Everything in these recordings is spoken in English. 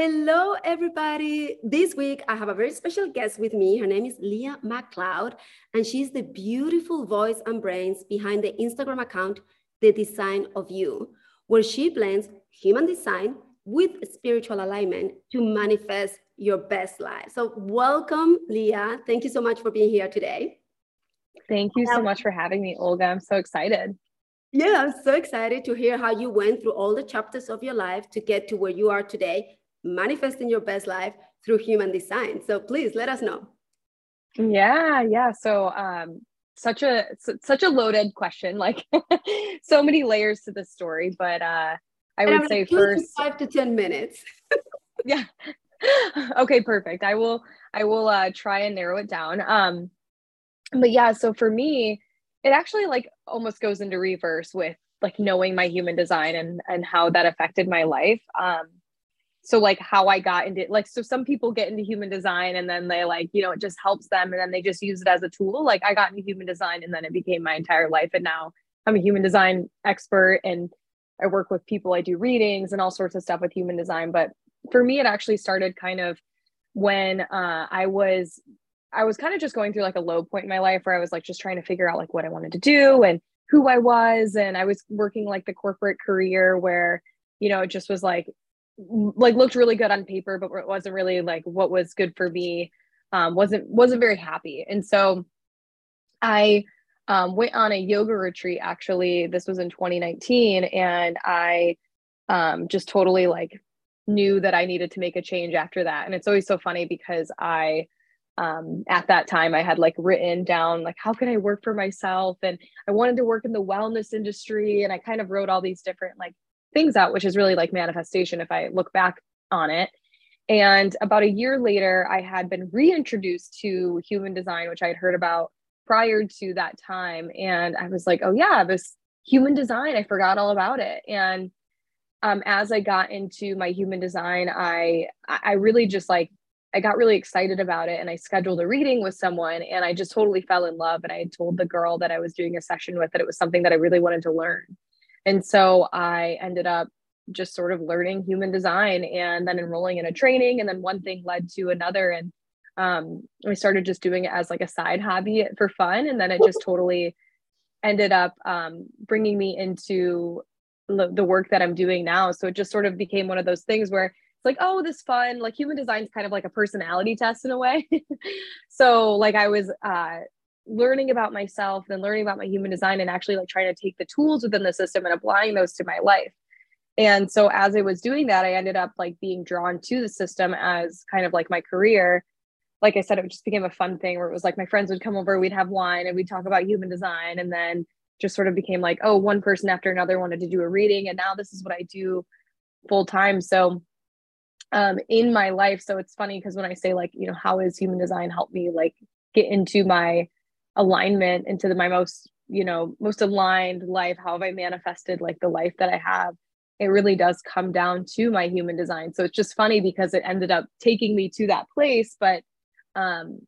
Hello, everybody. This week I have a very special guest with me. Her name is Leah McLeod, and she's the beautiful voice and brains behind the Instagram account, The Design of You, where she blends human design with spiritual alignment to manifest your best life. So, welcome, Leah. Thank you so much for being here today. Thank you so much for having me, Olga. I'm so excited. Yeah, I'm so excited to hear how you went through all the chapters of your life to get to where you are today manifesting your best life through human design. So please let us know. Yeah, yeah. So um such a such a loaded question, like so many layers to this story, but uh I and would I'm say first 5 to 10 minutes. yeah. okay, perfect. I will I will uh try and narrow it down. Um but yeah, so for me, it actually like almost goes into reverse with like knowing my human design and and how that affected my life. Um so like how i got into like so some people get into human design and then they like you know it just helps them and then they just use it as a tool. Like i got into human design and then it became my entire life. And now i'm a human design expert and i work with people i do readings and all sorts of stuff with human design. But for me it actually started kind of when uh, i was i was kind of just going through like a low point in my life where i was like just trying to figure out like what i wanted to do and who i was. And i was working like the corporate career where you know it just was like like looked really good on paper, but it wasn't really like what was good for me. Um, wasn't wasn't very happy, and so I um, went on a yoga retreat. Actually, this was in 2019, and I um, just totally like knew that I needed to make a change after that. And it's always so funny because I um, at that time I had like written down like how can I work for myself and I wanted to work in the wellness industry and I kind of wrote all these different like things out, which is really like manifestation if I look back on it. And about a year later, I had been reintroduced to human design, which I had heard about prior to that time. And I was like, oh, yeah, this human design, I forgot all about it. And um, as I got into my human design, I I really just like I got really excited about it and I scheduled a reading with someone and I just totally fell in love. And I told the girl that I was doing a session with that it was something that I really wanted to learn. And so I ended up just sort of learning human design and then enrolling in a training. And then one thing led to another. And um, I started just doing it as like a side hobby for fun. And then it just totally ended up um, bringing me into the work that I'm doing now. So it just sort of became one of those things where it's like, oh, this fun, like human design is kind of like a personality test in a way. so like I was uh, learning about myself and learning about my human design and actually like trying to take the tools within the system and applying those to my life. And so as I was doing that, I ended up like being drawn to the system as kind of like my career. Like I said, it just became a fun thing where it was like my friends would come over, we'd have wine and we'd talk about human design. And then just sort of became like, oh, one person after another wanted to do a reading. And now this is what I do full time. So um in my life, so it's funny because when I say like, you know, how has human design helped me like get into my alignment into the, my most you know most aligned life how have i manifested like the life that i have it really does come down to my human design. So it's just funny because it ended up taking me to that place but um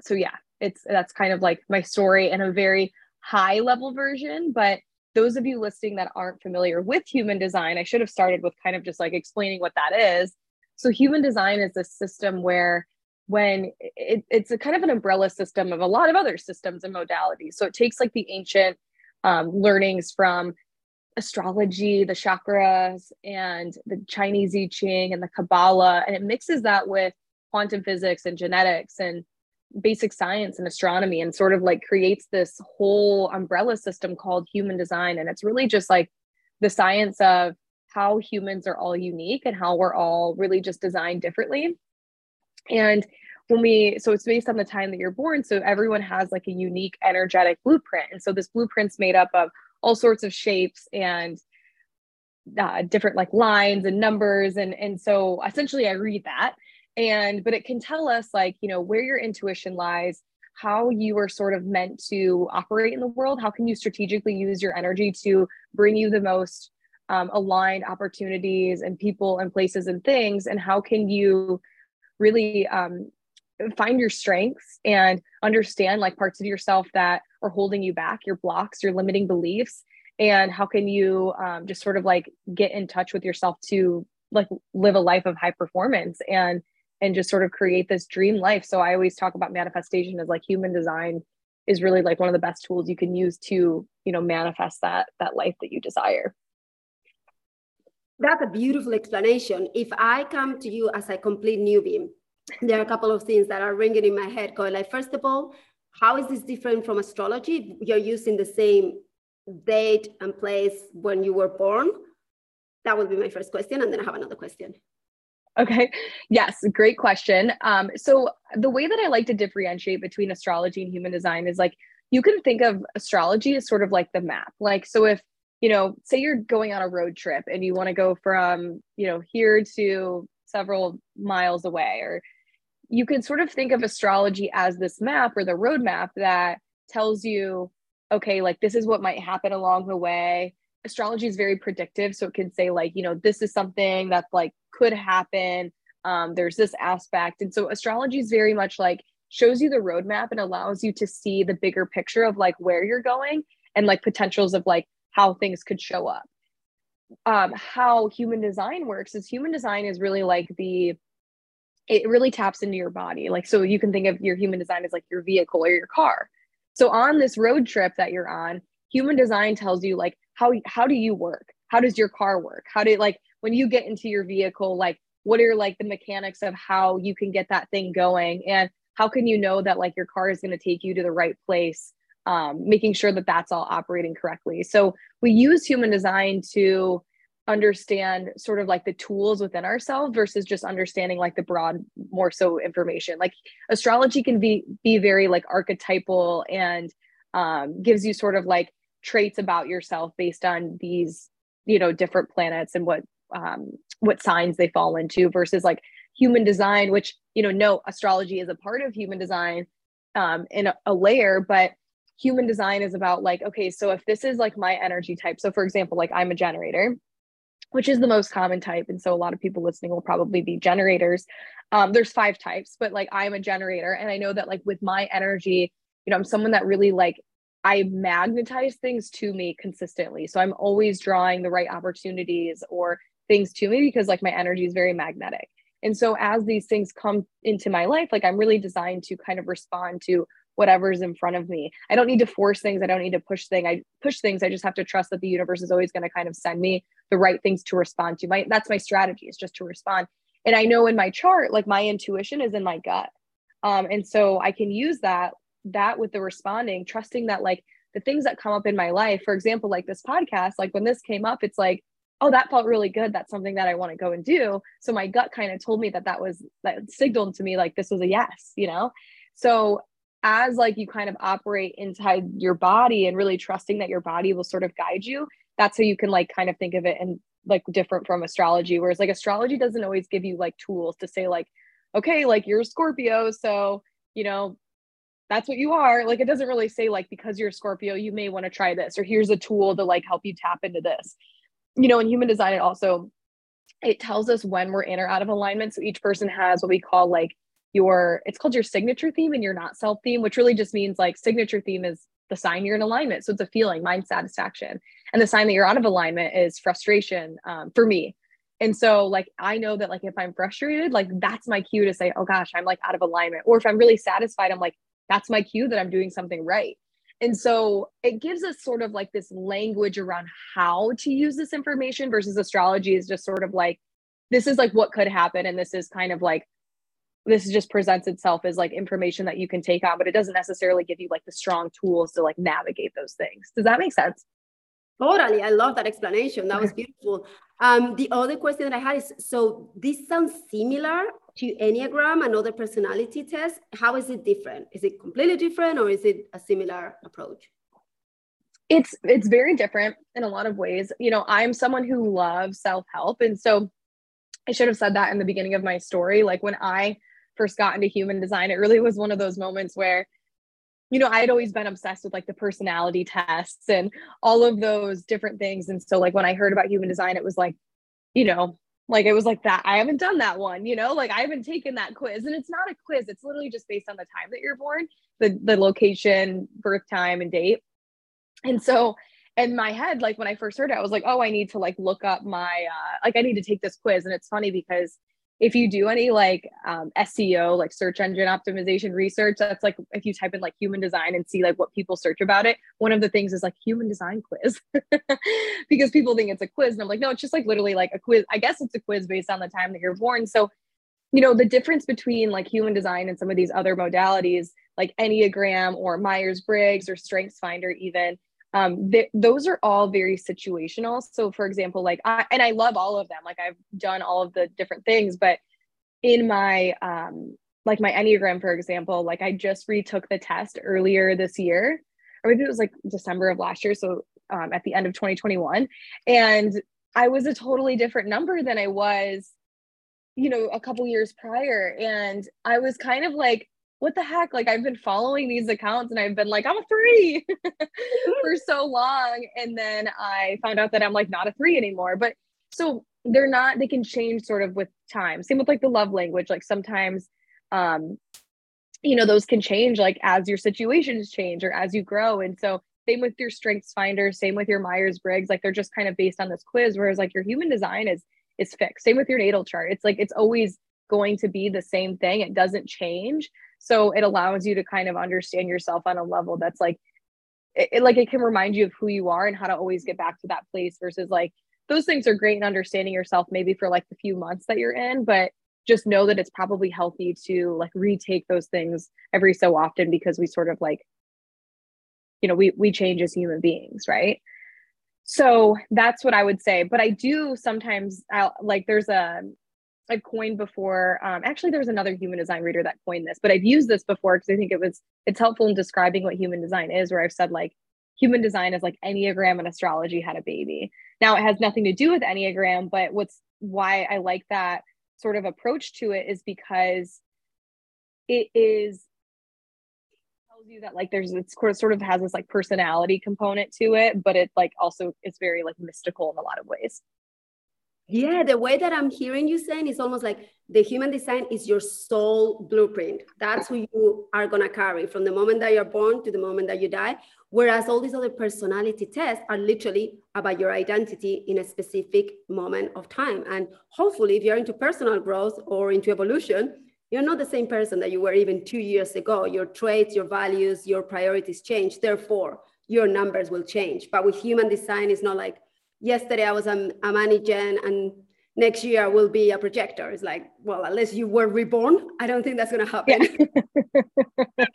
so yeah it's that's kind of like my story in a very high level version. But those of you listening that aren't familiar with human design i should have started with kind of just like explaining what that is. So human design is a system where when it, it's a kind of an umbrella system of a lot of other systems and modalities. So it takes like the ancient um, learnings from astrology, the chakras, and the Chinese I Ching and the Kabbalah, and it mixes that with quantum physics and genetics and basic science and astronomy and sort of like creates this whole umbrella system called human design. And it's really just like the science of how humans are all unique and how we're all really just designed differently and when we, so it's based on the time that you're born. So everyone has like a unique energetic blueprint. And so this blueprint's made up of all sorts of shapes and uh, different like lines and numbers and and so essentially i read that and but it can tell us like you know where your intuition lies how you are sort of meant to operate in the world how can you strategically use your energy to bring you the most um, aligned opportunities and people and places and things and how can you really um, find your strengths and understand like parts of yourself that are holding you back your blocks your limiting beliefs and how can you um, just sort of like get in touch with yourself to like live a life of high performance and and just sort of create this dream life. So i always talk about manifestation as like human design is really like one of the best tools you can use to you know manifest that that life that you desire that's a beautiful explanation if i come to you as a complete newbie there are a couple of things that are ringing in my head going like first of all how is this different from astrology you're using the same date and place when you were born? That would be my first question. And then I have another question. Okay. Yes, great question. Um, so the way that I like to differentiate between astrology and human design is like you can think of astrology as sort of like the map. Like, so if you know, say you're going on a road trip and you want to go from, you know, here to several miles away, or you can sort of think of astrology as this map or the roadmap that tells you okay, like this is what might happen along the way. Astrology is very predictive. So it can say, like, you know, this is something that like could happen. Um, there's this aspect. And so astrology is very much like shows you the roadmap and allows you to see the bigger picture of like where you're going and like potentials of like how things could show up. Um, how human design works is human design is really like the it really taps into your body. Like, so you can think of your human design as like your vehicle or your car. So on this road trip that you're on, human design tells you like how how do you work? How does your car work? How do like when you get into your vehicle, like what are like the mechanics of how you can get that thing going and how can you know that like your car is going to take you to the right place um, making sure that that's all operating correctly. So we use human design to understand sort of like the tools within ourselves versus just understanding like the broad more so information. Like astrology can be be very like archetypal and um, gives you sort of like traits about yourself based on these you know different planets and what um, what signs they fall into versus like human design which you know no astrology is a part of human design um, in a, a layer but human design is about like okay so if this is like my energy type so for example like i'm a generator which is the most common type. And so a lot of people listening will probably be generators. Um, there's five types, but like I'm a generator. And I know that like with my energy, you know, I'm someone that really like I magnetize things to me consistently. So I'm always drawing the right opportunities or things to me because like my energy is very magnetic. And so as these things come into my life, like I'm really designed to kind of respond to whatever's in front of me. I don't need to force things. I don't need to push things. I push things. I just have to trust that the universe is always going to kind of send me the right things to respond to. My that's my strategy is just to respond. And I know in my chart, like my intuition is in my gut. Um, and so I can use that that with the responding, trusting that like the things that come up in my life, for example, like this podcast, like when this came up, it's like, oh, that felt really good. That's something that I want to go and do. So my gut kind of told me that that was that signaled to me like this was a yes, you know. So as like you kind of operate inside your body and really trusting that your body will sort of guide you that's how you can like kind of think of it and like different from astrology whereas like astrology doesn't always give you like tools to say like okay like you're a scorpio so you know that's what you are. Like it doesn't really say like because you're a scorpio you may want to try this or here's a tool to like help you tap into this. You know in human design it also it tells us when we're in or out of alignment so each person has what we call like your it's called your signature theme and your not self theme which really just means like signature theme is the sign you're in alignment. So it's a feeling mind satisfaction. And the sign that you're out of alignment is frustration um, for me. And so like i know that like if i'm frustrated like that's my cue to say oh gosh i'm like out of alignment. Or if i'm really satisfied i'm like that's my cue that i'm doing something right. And so it gives us sort of like this language around how to use this information versus astrology is just sort of like this is like what could happen and this is kind of like this just presents itself as like information that you can take on, but it doesn't necessarily give you like the strong tools to like navigate those things. Does that make sense? Totally. I love that explanation. That was beautiful. Um, the other question that I had is so this sounds similar to Enneagram and other personality tests. How is it different? Is it completely different or is it a similar approach? it's it's very different in a lot of ways you know i'm someone who loves self-help and so i should have said that in the beginning of my story like when i first got into human design it really was one of those moments where you know i had always been obsessed with like the personality tests and all of those different things. And so like when i heard about human design it was like you know like it was like that i haven't done that one you know like i haven't taken that quiz. And it's not a quiz it's literally just based on the time that you're born the the location birth time and date. And so in my head like when i first heard it i was like oh i need to like look up my uh like i need to take this quiz. And it's funny because if you do any like um, SEO, like search engine optimization research, that's like if you type in like human design and see like what people search about it, one of the things is like human design quiz because people think it's a quiz. And I'm like, no, it's just like literally like a quiz. I guess it's a quiz based on the time that you're born. So, you know, the difference between like human design and some of these other modalities like Enneagram or Myers Briggs or Strengths Finder, even um th- those are all very situational. So for example like i and i love all of them. Like i've done all of the different things but in my um like my enneagram for example like i just retook the test earlier this year. Or maybe it was like december of last year so um, at the end of 2021 and i was a totally different number than i was you know a couple years prior. And i was kind of like what the heck? Like I've been following these accounts and I've been like, I'm a three for so long. And then I found out that I'm like not a three anymore. But so they're not, they can change sort of with time. Same with like the love language. Like sometimes um, you know, those can change like as your situations change or as you grow. And so same with your strengths finder, same with your Myers-Briggs, like they're just kind of based on this quiz. Whereas like your human design is is fixed. Same with your natal chart. It's like it's always going to be the same thing. It doesn't change. So it allows you to kind of understand yourself on a level that's like, it, it, like it can remind you of who you are and how to always get back to that place versus like those things are great in understanding yourself maybe for like the few months that you're in, but just know that it's probably healthy to like retake those things every so often because we sort of like you know we we change as human beings right so that's what i would say but i do sometimes i like there's a I've coined before. Um, actually, there's another human design reader that coined this, but I've used this before because I think it was it's helpful in describing what human design is. Where I've said like human design is like enneagram and astrology had a baby. Now it has nothing to do with enneagram, but what's why I like that sort of approach to it is because it is tells you that like there's it's sort of has this like personality component to it, but it like also it's very like mystical in a lot of ways. Yeah, the way that I'm hearing you saying is almost like the human design is your soul blueprint. That's who you are going to carry from the moment that you're born to the moment that you die. Whereas all these other personality tests are literally about your identity in a specific moment of time. And hopefully, if you're into personal growth or into evolution, you're not the same person that you were even two years ago. Your traits, your values, your priorities change. Therefore, your numbers will change. But with human design, it's not like, yesterday I was a, a manager and next year I will be a projector. It's like, well, unless you were reborn, I don't think that's going to happen. Yeah.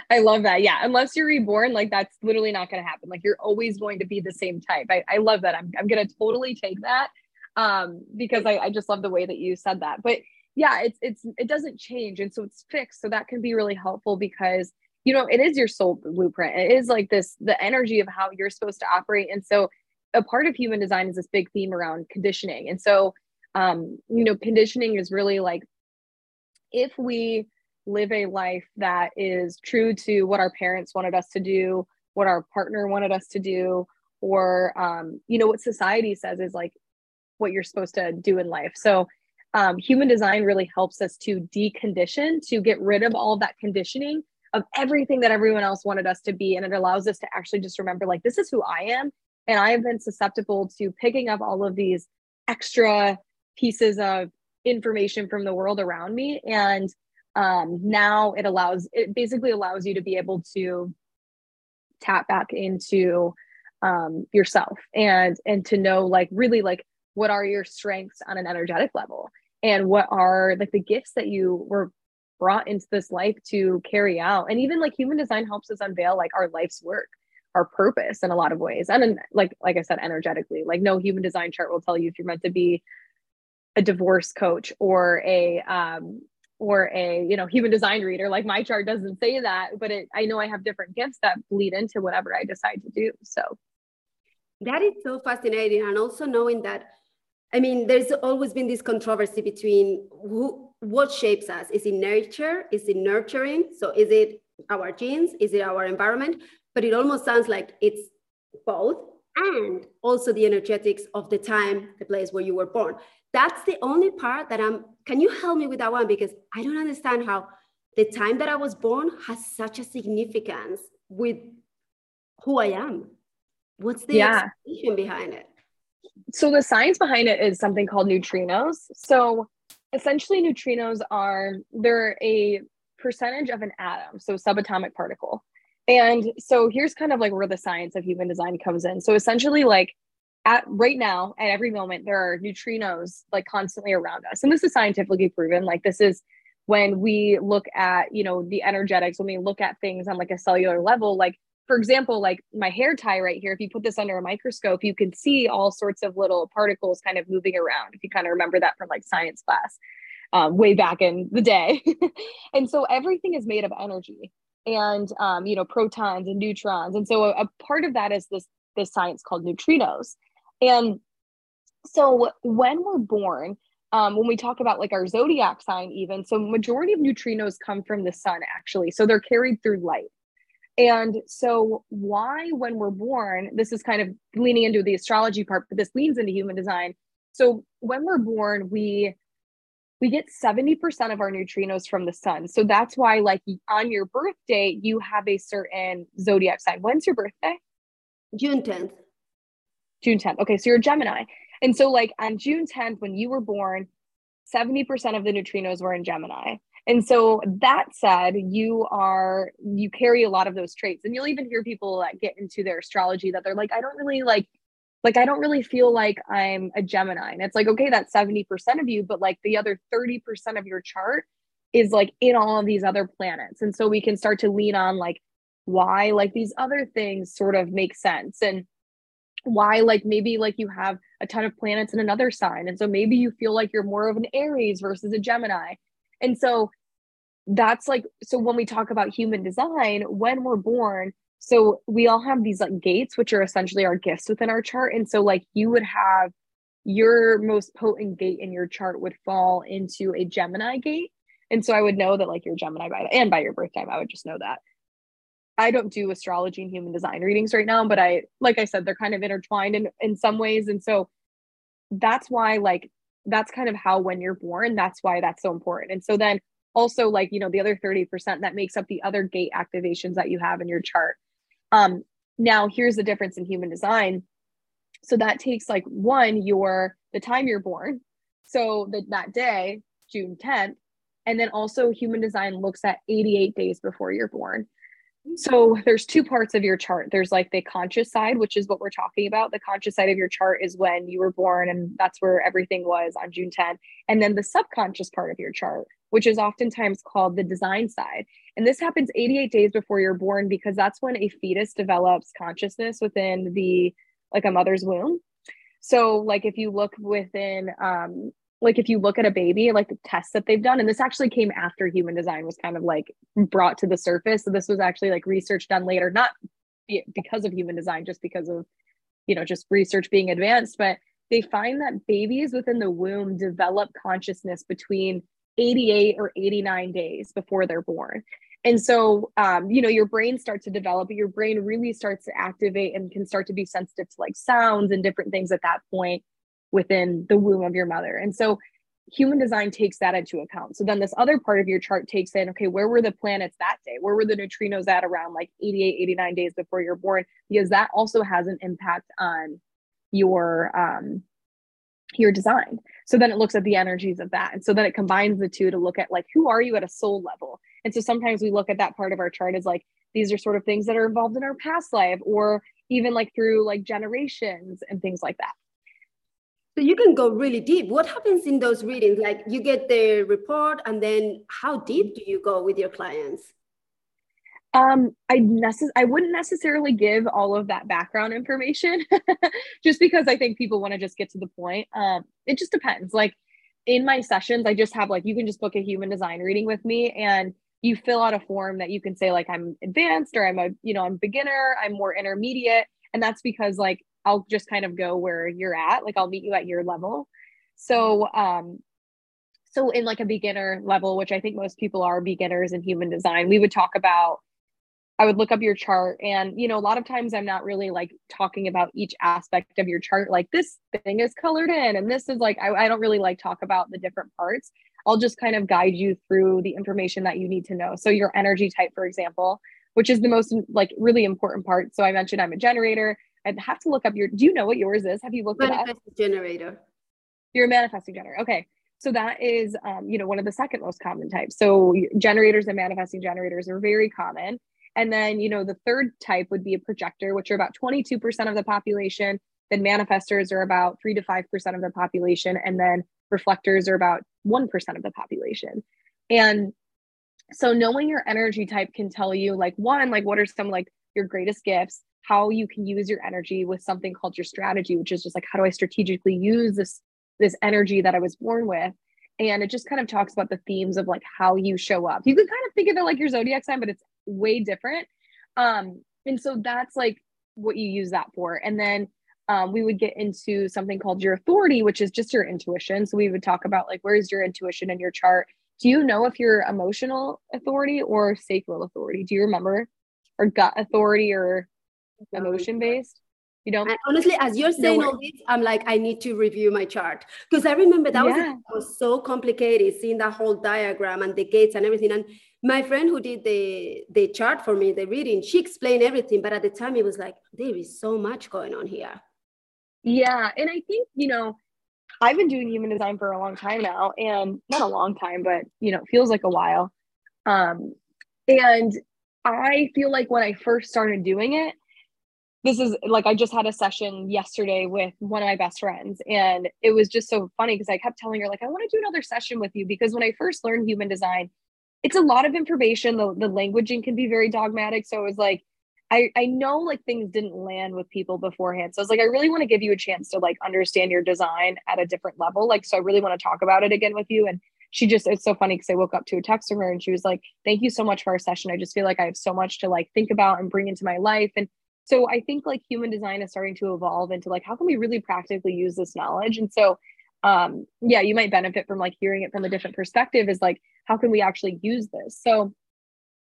I love that. Yeah. Unless you're reborn, like that's literally not going to happen. Like you're always going to be the same type. I, I love that. I'm, I'm going to totally take that um, because I, I just love the way that you said that. But yeah, it's, it's, it doesn't change. And so it's fixed. So that can be really helpful because you know, it is your soul blueprint. It is like this, the energy of how you're supposed to operate. And so a part of human design is this big theme around conditioning. And so, um, you know, conditioning is really like if we live a life that is true to what our parents wanted us to do, what our partner wanted us to do, or, um, you know, what society says is like what you're supposed to do in life. So, um, human design really helps us to decondition, to get rid of all of that conditioning of everything that everyone else wanted us to be. And it allows us to actually just remember, like, this is who I am and I have been susceptible to picking up all of these extra pieces of information from the world around me. And um, now it allows, it basically allows you to be able to tap back into um, yourself and and to know like really like what are your strengths on an energetic level? And what are like the gifts that you were brought into this life to carry out? And even like human design helps us unveil like our life's work our purpose in a lot of ways and like like i said energetically like no human design chart will tell you if you're meant to be a divorce coach or a um or a you know human design reader. Like my chart doesn't say that but it, i know i have different gifts that bleed into whatever i decide to do so. That is so fascinating and also knowing that i mean there's always been this controversy between who what shapes us. Is it nature? Is it nurturing? So is it our genes? Is it our environment but it almost sounds like it's both and also the energetics of the time the place where you were born. That's the only part that i'm can you help me with that one? Because i don't understand how the time that i was born has such a significance with who i am. What's the yeah. explanation behind it? So the science behind it is something called neutrinos. So essentially neutrinos are they're a percentage of an atom so subatomic particle and so here's kind of like where the science of human design comes in. So essentially like at right now at every moment there are neutrinos like constantly around us. And this is scientifically proven. Like this is when we look at you know the energetics when we look at things on like a cellular level. Like for example like my hair tie right here if you put this under a microscope you can see all sorts of little particles kind of moving around if you kind of remember that from like science class um, way back in the day. And so everything is made of energy and um, you know protons and neutrons and so a, a part of that is this this science called neutrinos and so when we're born, um, when we talk about like our zodiac sign, even so, majority of neutrinos come from the sun actually. So they're carried through light. And so, why, when we're born, this is kind of leaning into the astrology part, but this leans into human design. So, when we're born, we we get 70% of our neutrinos from the sun. So that's why, like on your birthday, you have a certain zodiac sign. When's your birthday? June 10th. June 10th. Okay, so you're a Gemini. And so, like on June 10th, when you were born, 70% of the neutrinos were in Gemini. And so, that said, you are, you carry a lot of those traits. And you'll even hear people that get into their astrology that they're like, I don't really like, like, I don't really feel like I'm a Gemini. And it's like, okay, that's 70% of you, but like the other 30% of your chart is like in all of these other planets. And so, we can start to lean on like why like these other things sort of make sense. And why like maybe like you have a ton of planets in another sign and so maybe you feel like you're more of an aries versus a gemini and so that's like so when we talk about human design when we're born so we all have these like gates which are essentially our gifts within our chart and so like you would have your most potent gate in your chart would fall into a gemini gate and so i would know that like you're gemini by the, and by your birth time i would just know that I don't do astrology and human design readings right now, but I, like I said, they're kind of intertwined in, in some ways. And so that's why, like, that's kind of how when you're born, that's why that's so important. And so then also, like, you know, the other 30% that makes up the other gate activations that you have in your chart. Um, now, here's the difference in human design. So that takes like one, your the time you're born. So that that day, June 10th, and then also human design looks at 88 days before you're born. So there's two parts of your chart. There's like the conscious side, which is what we're talking about. The conscious side of your chart is when you were born, and that's where everything was on June 10th. And then the subconscious part of your chart, which is oftentimes called the design side. And this happens 88 days before you're born because that's when a fetus develops consciousness within the like a mother's womb. So, like if you look within um, like if you look at a baby like the tests that they've done and this actually came after human design was kind of like brought to the surface so this was actually like research done later not because of human design just because of you know just research being advanced but they find that babies within the womb develop consciousness between 88 or 89 days before they're born and so um, you know your brain starts to develop your brain really starts to activate and can start to be sensitive to like sounds and different things at that point within the womb of your mother. And so human design takes that into account. So then this other part of your chart takes in, okay, where were the planets that day? Where were the neutrinos at around like 88, 89 days before you're born? Because that also has an impact on your um your design. So then it looks at the energies of that. And so then it combines the two to look at like who are you at a soul level? And so sometimes we look at that part of our chart as like these are sort of things that are involved in our past life or even like through like generations and things like that. So you can go really deep. What happens in those readings? Like you get the report, and then how deep do you go with your clients? Um, I necess- I wouldn't necessarily give all of that background information, just because I think people want to just get to the point. Um, it just depends. Like in my sessions, I just have like, you can just book a human design reading with me and you fill out a form that you can say like I'm advanced or I'm a, you know, I'm beginner, I'm more intermediate. And that's because like I'll just kind of go where you're at. Like I'll meet you at your level. So um so in like a beginner level, which I think most people are beginners in human design, we would talk about I would look up your chart and you know a lot of times I'm not really like talking about each aspect of your chart like this thing is colored in and this is like I, I don't really like talk about the different parts. I'll just kind of guide you through the information that you need to know. So your energy type for example, which is the most like really important part. So I mentioned I'm a generator. I'd have to look up your do you know what yours is? Have you looked at that? generator. You're a manifesting generator. Okay. So that is, um, you know, one of the second most common types. So generators and manifesting generators are very common. And then, you know, the third type would be a projector, which are about 22% of the population. Then manifestors are about three to 5% of the population. And then reflectors are about 1% of the population. And so knowing your energy type can tell you like one, like what are some like your greatest gifts, how you can use your energy with something called your strategy, which is just like how do I strategically use this this energy that I was born with. And it just kind of talks about the themes of like how you show up. You can kind of think of it like your zodiac sign, but it's way different. Um, and so that's like what you use that for. And then um, we would get into something called your authority, which is just your intuition. So we would talk about like where's your intuition in your chart. Do you know if you're emotional authority or sacral authority? Do you remember? Or gut authority or emotion based? You don't. And honestly, as you're saying all this, I'm like, I need to review my chart because I remember that yeah. was, was so complicated, seeing that whole diagram and the gates and everything. And my friend who did the the chart for me, the reading, she explained everything, but at the time it was like there is so much going on here. Yeah, and I think you know, I've been doing human design for a long time now, and not a long time, but you know, feels like a while. Um, and I feel like when I first started doing it, this is like I just had a session yesterday with one of my best friends, and it was just so funny because I kept telling her like I want to do another session with you because when I first learned human design, it's a lot of information. The, the languaging can be very dogmatic. So it was like, I, I know like things didn't land with people beforehand. So I was like, I really want to give you a chance to like understand your design at a different level. Like, so I really want to talk about it again with you. And she just, it's so funny because I woke up to a text from her and she was like, thank you so much for our session. I just feel like I have so much to like think about and bring into my life. And so I think like human design is starting to evolve into like, how can we really practically use this knowledge? And so um yeah you might benefit from like hearing it from a different perspective is like how can we actually use this? So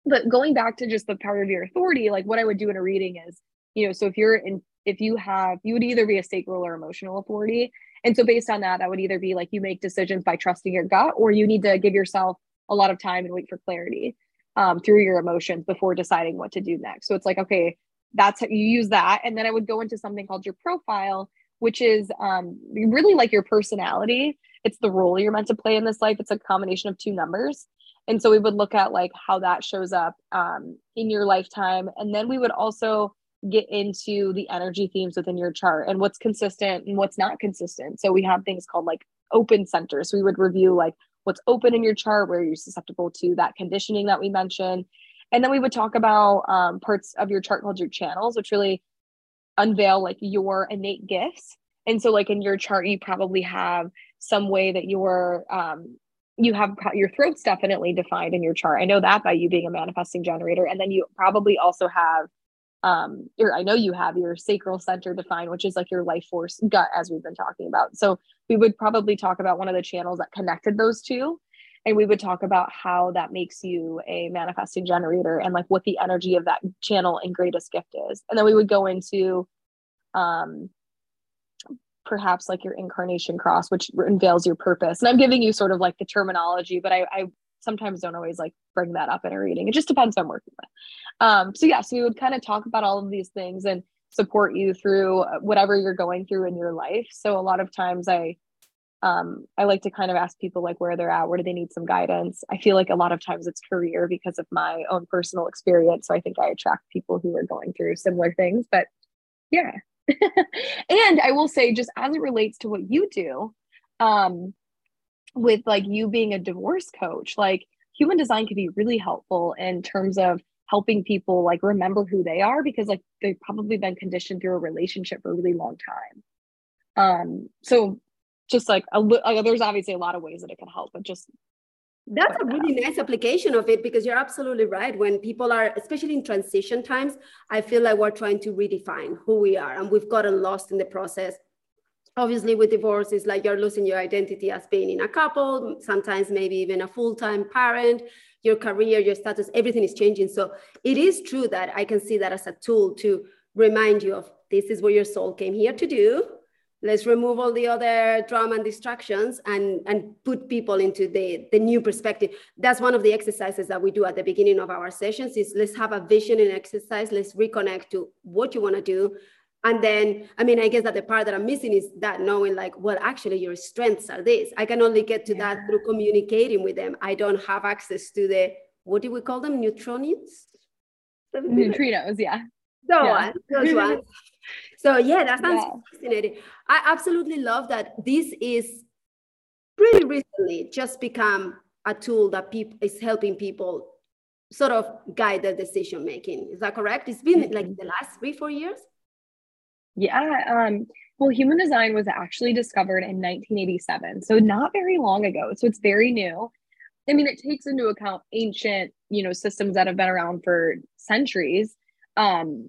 but going back to just the power of your authority like what i would do in a reading is you know so if you're in if you have you would either be a sacral or emotional authority. And so based on that that would either be like you make decisions by trusting your gut or you need to give yourself a lot of time and wait for clarity um, through your emotions before deciding what to do next. So it's like okay that's how you use that. And then i would go into something called your profile which is um, really like your personality. It's the role you're meant to play in this life. It's a combination of two numbers. And so we would look at like how that shows up um, in your lifetime. And then we would also get into the energy themes within your chart and what's consistent and what's not consistent. So we have things called like open centers. We would review like what's open in your chart, where you're susceptible to that conditioning that we mentioned. And then we would talk about um, parts of your chart called your channels, which really unveil like your innate gifts. And so like in your chart you probably have some way that you're um you have your throat's definitely defined in your chart. I know that by you being a manifesting generator. And then you probably also have um or i know you have your sacral center defined which is like your life force gut as we've been talking about. So we would probably talk about one of the channels that connected those two and we would talk about how that makes you a manifesting generator and like what the energy of that channel and greatest gift is. And then we would go into um perhaps like your incarnation cross which unveils your purpose. And i'm giving you sort of like the terminology but i, I sometimes don't always like bring that up in a reading. It just depends on working with. Um so yeah so we would kind of talk about all of these things and support you through whatever you're going through in your life. So a lot of times i um, I like to kind of ask people like where they're at, where do they need some guidance. I feel like a lot of times it's career because of my own personal experience. So I think I attract people who are going through similar things. But yeah. and I will say, just as it relates to what you do, um, with like you being a divorce coach, like human design can be really helpful in terms of helping people like remember who they are because like they've probably been conditioned through a relationship for a really long time. Um, so just like a like, there's obviously a lot of ways that it can help, but just that's a really nice application of it because you're absolutely right. When people are, especially in transition times, I feel like we're trying to redefine who we are and we've gotten lost in the process. Obviously, with divorce, it's like you're losing your identity as being in a couple, sometimes maybe even a full time parent, your career, your status, everything is changing. So it is true that I can see that as a tool to remind you of this is what your soul came here to do let's remove all the other drama and distractions and and put people into the the new perspective. That's one of the exercises that we do at the beginning of our sessions is let's have a vision and exercise. Let's reconnect to what you want to do. And then i mean i guess that the part that i'm missing is that knowing like well actually your strengths are this. I can only get to yeah. that through communicating with them. I don't have access to the what do we call them? Neutronians? Neutrinos yeah. So yeah. on those ones so yeah, that sounds yeah. fascinating. I absolutely love that this is pretty recently just become a tool that people is helping people sort of guide their decision making. Is that correct? It's been mm-hmm. like the last three, four years. Yeah. Um, well, human design was actually discovered in 1987, so not very long ago. So it's very new. I mean, it takes into account ancient, you know, systems that have been around for centuries. Um,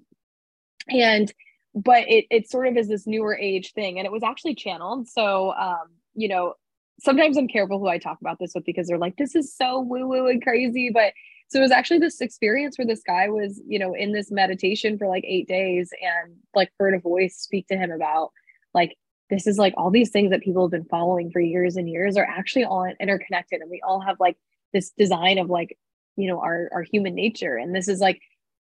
and but it it sort of is this newer age thing and it was actually channeled. So um you know sometimes i'm careful who i talk about this with because they're like this is so woo woo and crazy. But so it was actually this experience where this guy was you know in this meditation for like eight days and like heard a voice speak to him about like this is like all these things that people have been following for years and years are actually all interconnected and we all have like this design of like you know our our human nature. And this is like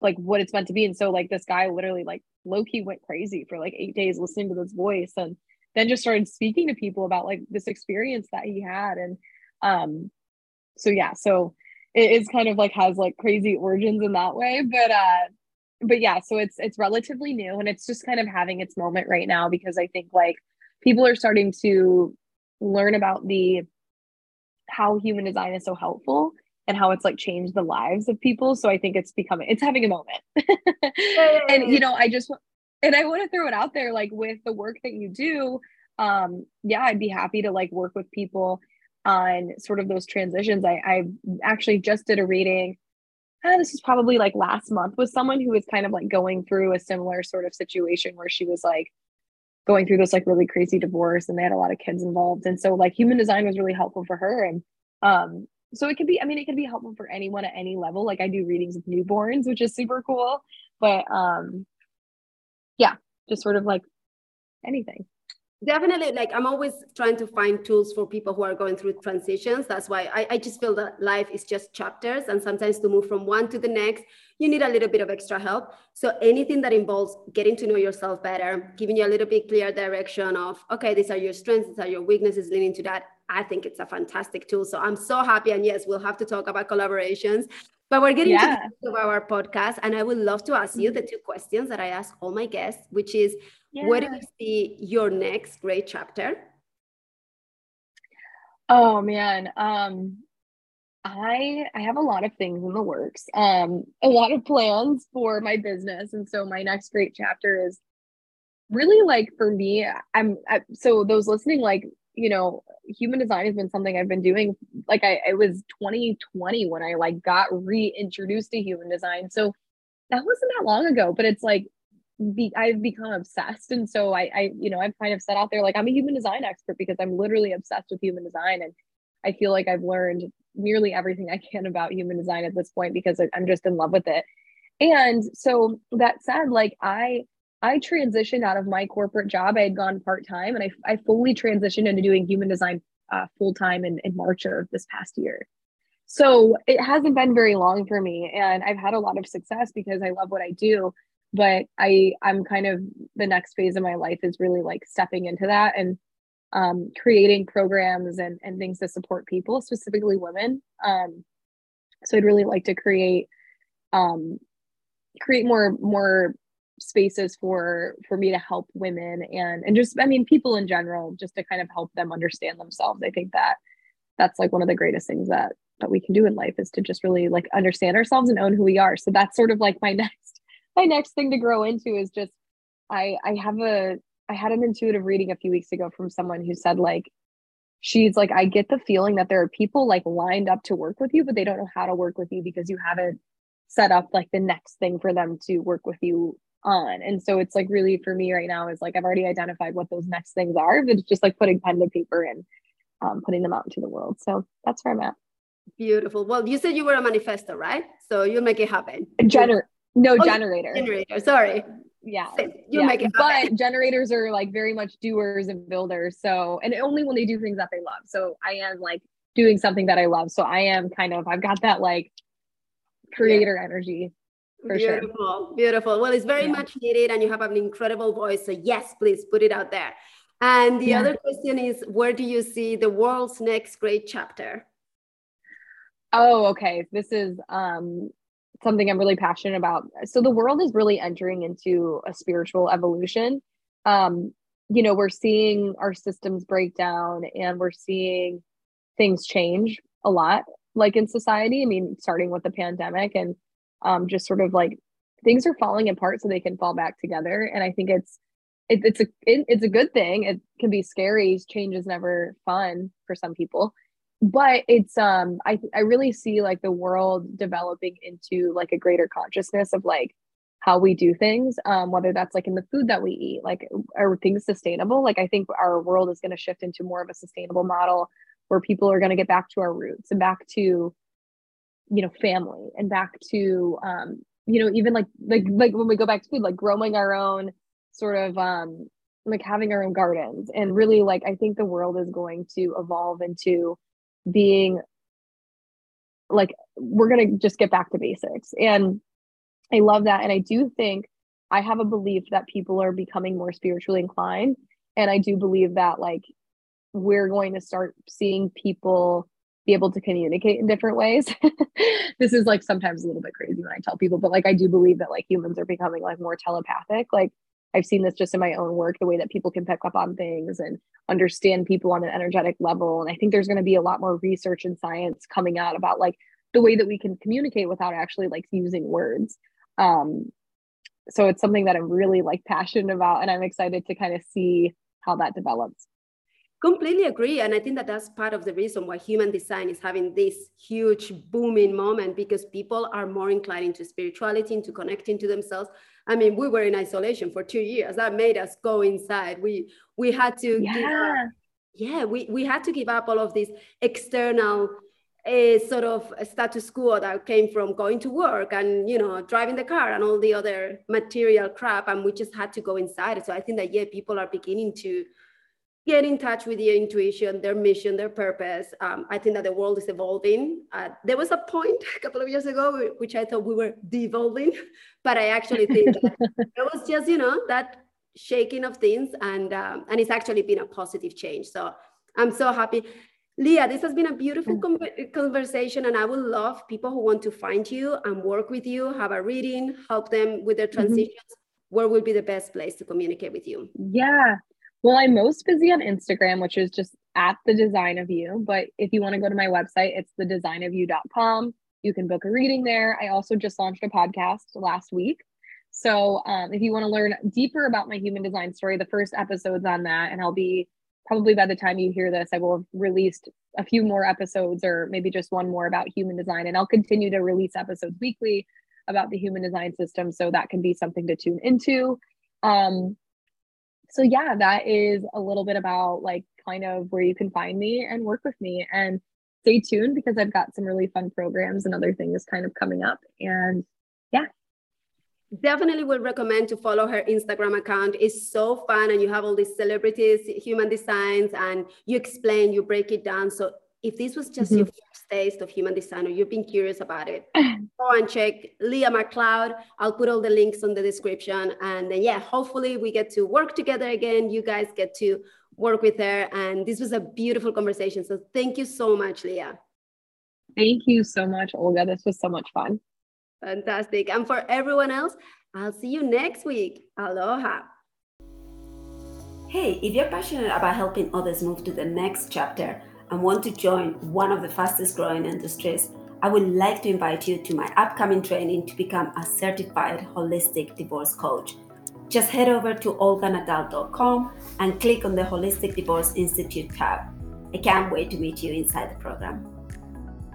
like what it's meant to be. And so like this guy literally like low-key went crazy for like eight days listening to this voice and then just started speaking to people about like this experience that he had. And um so yeah so it is kind of like has like crazy origins in that way. But uh but yeah so it's it's relatively new and it's just kind of having its moment right now because i think like people are starting to learn about the how human design is so helpful and how it's like changed the lives of people. So I think it's becoming it's having a moment. and you know, I just and I want to throw it out there like with the work that you do, um, yeah, I'd be happy to like work with people on sort of those transitions. I I actually just did a reading. Uh, this is probably like last month with someone who was kind of like going through a similar sort of situation where she was like going through this like really crazy divorce and they had a lot of kids involved. And so like human design was really helpful for her. And um, so it could be i mean it could be helpful for anyone at any level. Like i do readings with newborns which is super cool but um yeah just sort of like anything. Definitely like i'm always trying to find tools for people who are going through transitions. That's why I, I just feel that life is just chapters and sometimes to move from one to the next you need a little bit of extra help. So anything that involves getting to know yourself better giving you a little bit clear direction of okay these are your strengths these are your weaknesses leaning to that i think it's a fantastic tool so i'm so happy and yes we'll have to talk about collaborations but we're getting yeah. to the end of our podcast and i would love to ask you the two questions that i ask all my guests which is yeah. where do you see your next great chapter oh man um i i have a lot of things in the works um a lot of plans for my business and so my next great chapter is really like for me i'm I, so those listening like you know human design has been something i've been doing like i it was 2020 when i like got reintroduced to human design so that wasn't that long ago but it's like be, I've become obsessed. And so I, I, you know, I've kind of set out there like I'm a human design expert because I'm literally obsessed with human design. And I feel like I've learned nearly everything I can about human design at this point because I'm just in love with it. And so that said, like I, I transitioned out of my corporate job. I had gone part time and I, I fully transitioned into doing human design uh, full time in, in March of this past year. So it hasn't been very long for me. And I've had a lot of success because I love what I do but i i'm kind of the next phase of my life is really like stepping into that and um, creating programs and, and things to support people specifically women um, so i'd really like to create um, create more more spaces for for me to help women and and just i mean people in general just to kind of help them understand themselves. I think that that's like one of the greatest things that that we can do in life is to just really like understand ourselves and own who we are. So that's sort of like my next my next thing to grow into is just I I have a I had an intuitive reading a few weeks ago from someone who said like she's like I get the feeling that there are people like lined up to work with you but they don't know how to work with you because you haven't set up like the next thing for them to work with you on. And so it's like really for me right now is like I've already identified what those next things are. But it's just like putting pen to paper and um, putting them out into the world. So that's where I'm at. Beautiful. Well, you said you were a manifestor, right? So you'll make it happen. Gener- no oh, generator. Generator. Sorry. Yeah. you yeah. make it happen. But generators are like very much doers and builders. So, and only when they do things that they love. So I am like doing something that I love. So I am kind of, I've got that like creator yeah. energy. Beautiful, sure. beautiful. Well, it's very yeah. much needed, and you have an incredible voice. So yes, please put it out there. And the yeah. other question is, where do you see the world's next great chapter? Oh, okay. This is um, something I'm really passionate about. So the world is really entering into a spiritual evolution. Um, you know, we're seeing our systems break down, and we're seeing things change a lot like in society. I mean, starting with the pandemic and um, just sort of like things are falling apart so they can fall back together. And I think it's it, it's a it, it's a good thing. It can be scary. Change is never fun for some people, but it's um I I really see like the world developing into like a greater consciousness of like how we do things um, whether that's like in the food that we eat like are things sustainable like i think our world is going to shift into more of a sustainable model where people are going to get back to our roots and back to you know family and back to um you know even like like like when we go back to food like growing our own sort of um like having our own gardens and really like i think the world is going to evolve into being like we're going to just get back to basics. And i love that. And i do think i have a belief that people are becoming more spiritually inclined. And i do believe that like we're going to start seeing people be able to communicate in different ways. this is like sometimes a little bit crazy when I tell people, but like I do believe that like humans are becoming like more telepathic. Like I've seen this just in my own work, the way that people can pick up on things and understand people on an energetic level. And I think there's going to be a lot more research and science coming out about like the way that we can communicate without actually like using words. Um, so it's something that I'm really like passionate about, and I'm excited to kind of see how that develops. Completely agree. And I think that that's part of the reason why human design is having this huge booming moment because people are more inclined into spirituality, into connecting to themselves. I mean, we were in isolation for two years. That made us go inside. We we had to yeah. yeah, we, we had to give up all of these external uh, sort of status quo that came from going to work and you know driving the car and all the other material crap and we just had to go inside so i think that yeah people are beginning to get in touch with your intuition, their mission, their purpose. Um, I think that the world is evolving. Uh, there was a point a couple of years ago which I thought we were devolving, but I actually think that it was just you know that shaking of things, and um, and it's actually been a positive change. So I'm so happy. Leah, this has been a beautiful mm. conversation, and I would love people who want to find you and work with you, have a reading, help them with their mm-hmm. transitions. Mm-hmm. Where would be the best place to communicate with you? Yeah, well, I'm most busy on Instagram, which is just at the design of you. But if you want to go to my website, it's the designofyou.com. You can book a reading there. I also just launched a podcast last week. So um, if you want to learn deeper about my human design story, the first episode's on that. And I'll be probably by the time you hear this, I will have released a few more episodes or maybe just one more about human design. And I'll continue to release episodes weekly about the human design system. So that can be something to tune into. Um, so yeah that is a little bit about like kind of where you can find me and work with me and stay tuned because i've got some really fun programs and other things kind of coming up and yeah. Definitely would recommend to follow her instagram account. It's so fun and you have all these celebrities human designs and you explain you break it down. So if this was just mm-hmm. your first taste of human design or you've been curious about it, go and check Leah McLeod. I'll put all the links on the description. And then, yeah, hopefully we get to work together again. You guys get to work with her. And this was a beautiful conversation. So thank you so much, Leah. Thank you so much, Olga. This was so much fun. Fantastic. And for everyone else, I'll see you next week. Aloha. Hey, if you're passionate about helping others move to the next chapter, and want to join one of the fastest growing industries, I would like to invite you to my upcoming training to become a certified holistic divorce coach. just head over to olganadal.com and click on the Holistic Divorce Institute tab. I can't wait to meet you inside the program.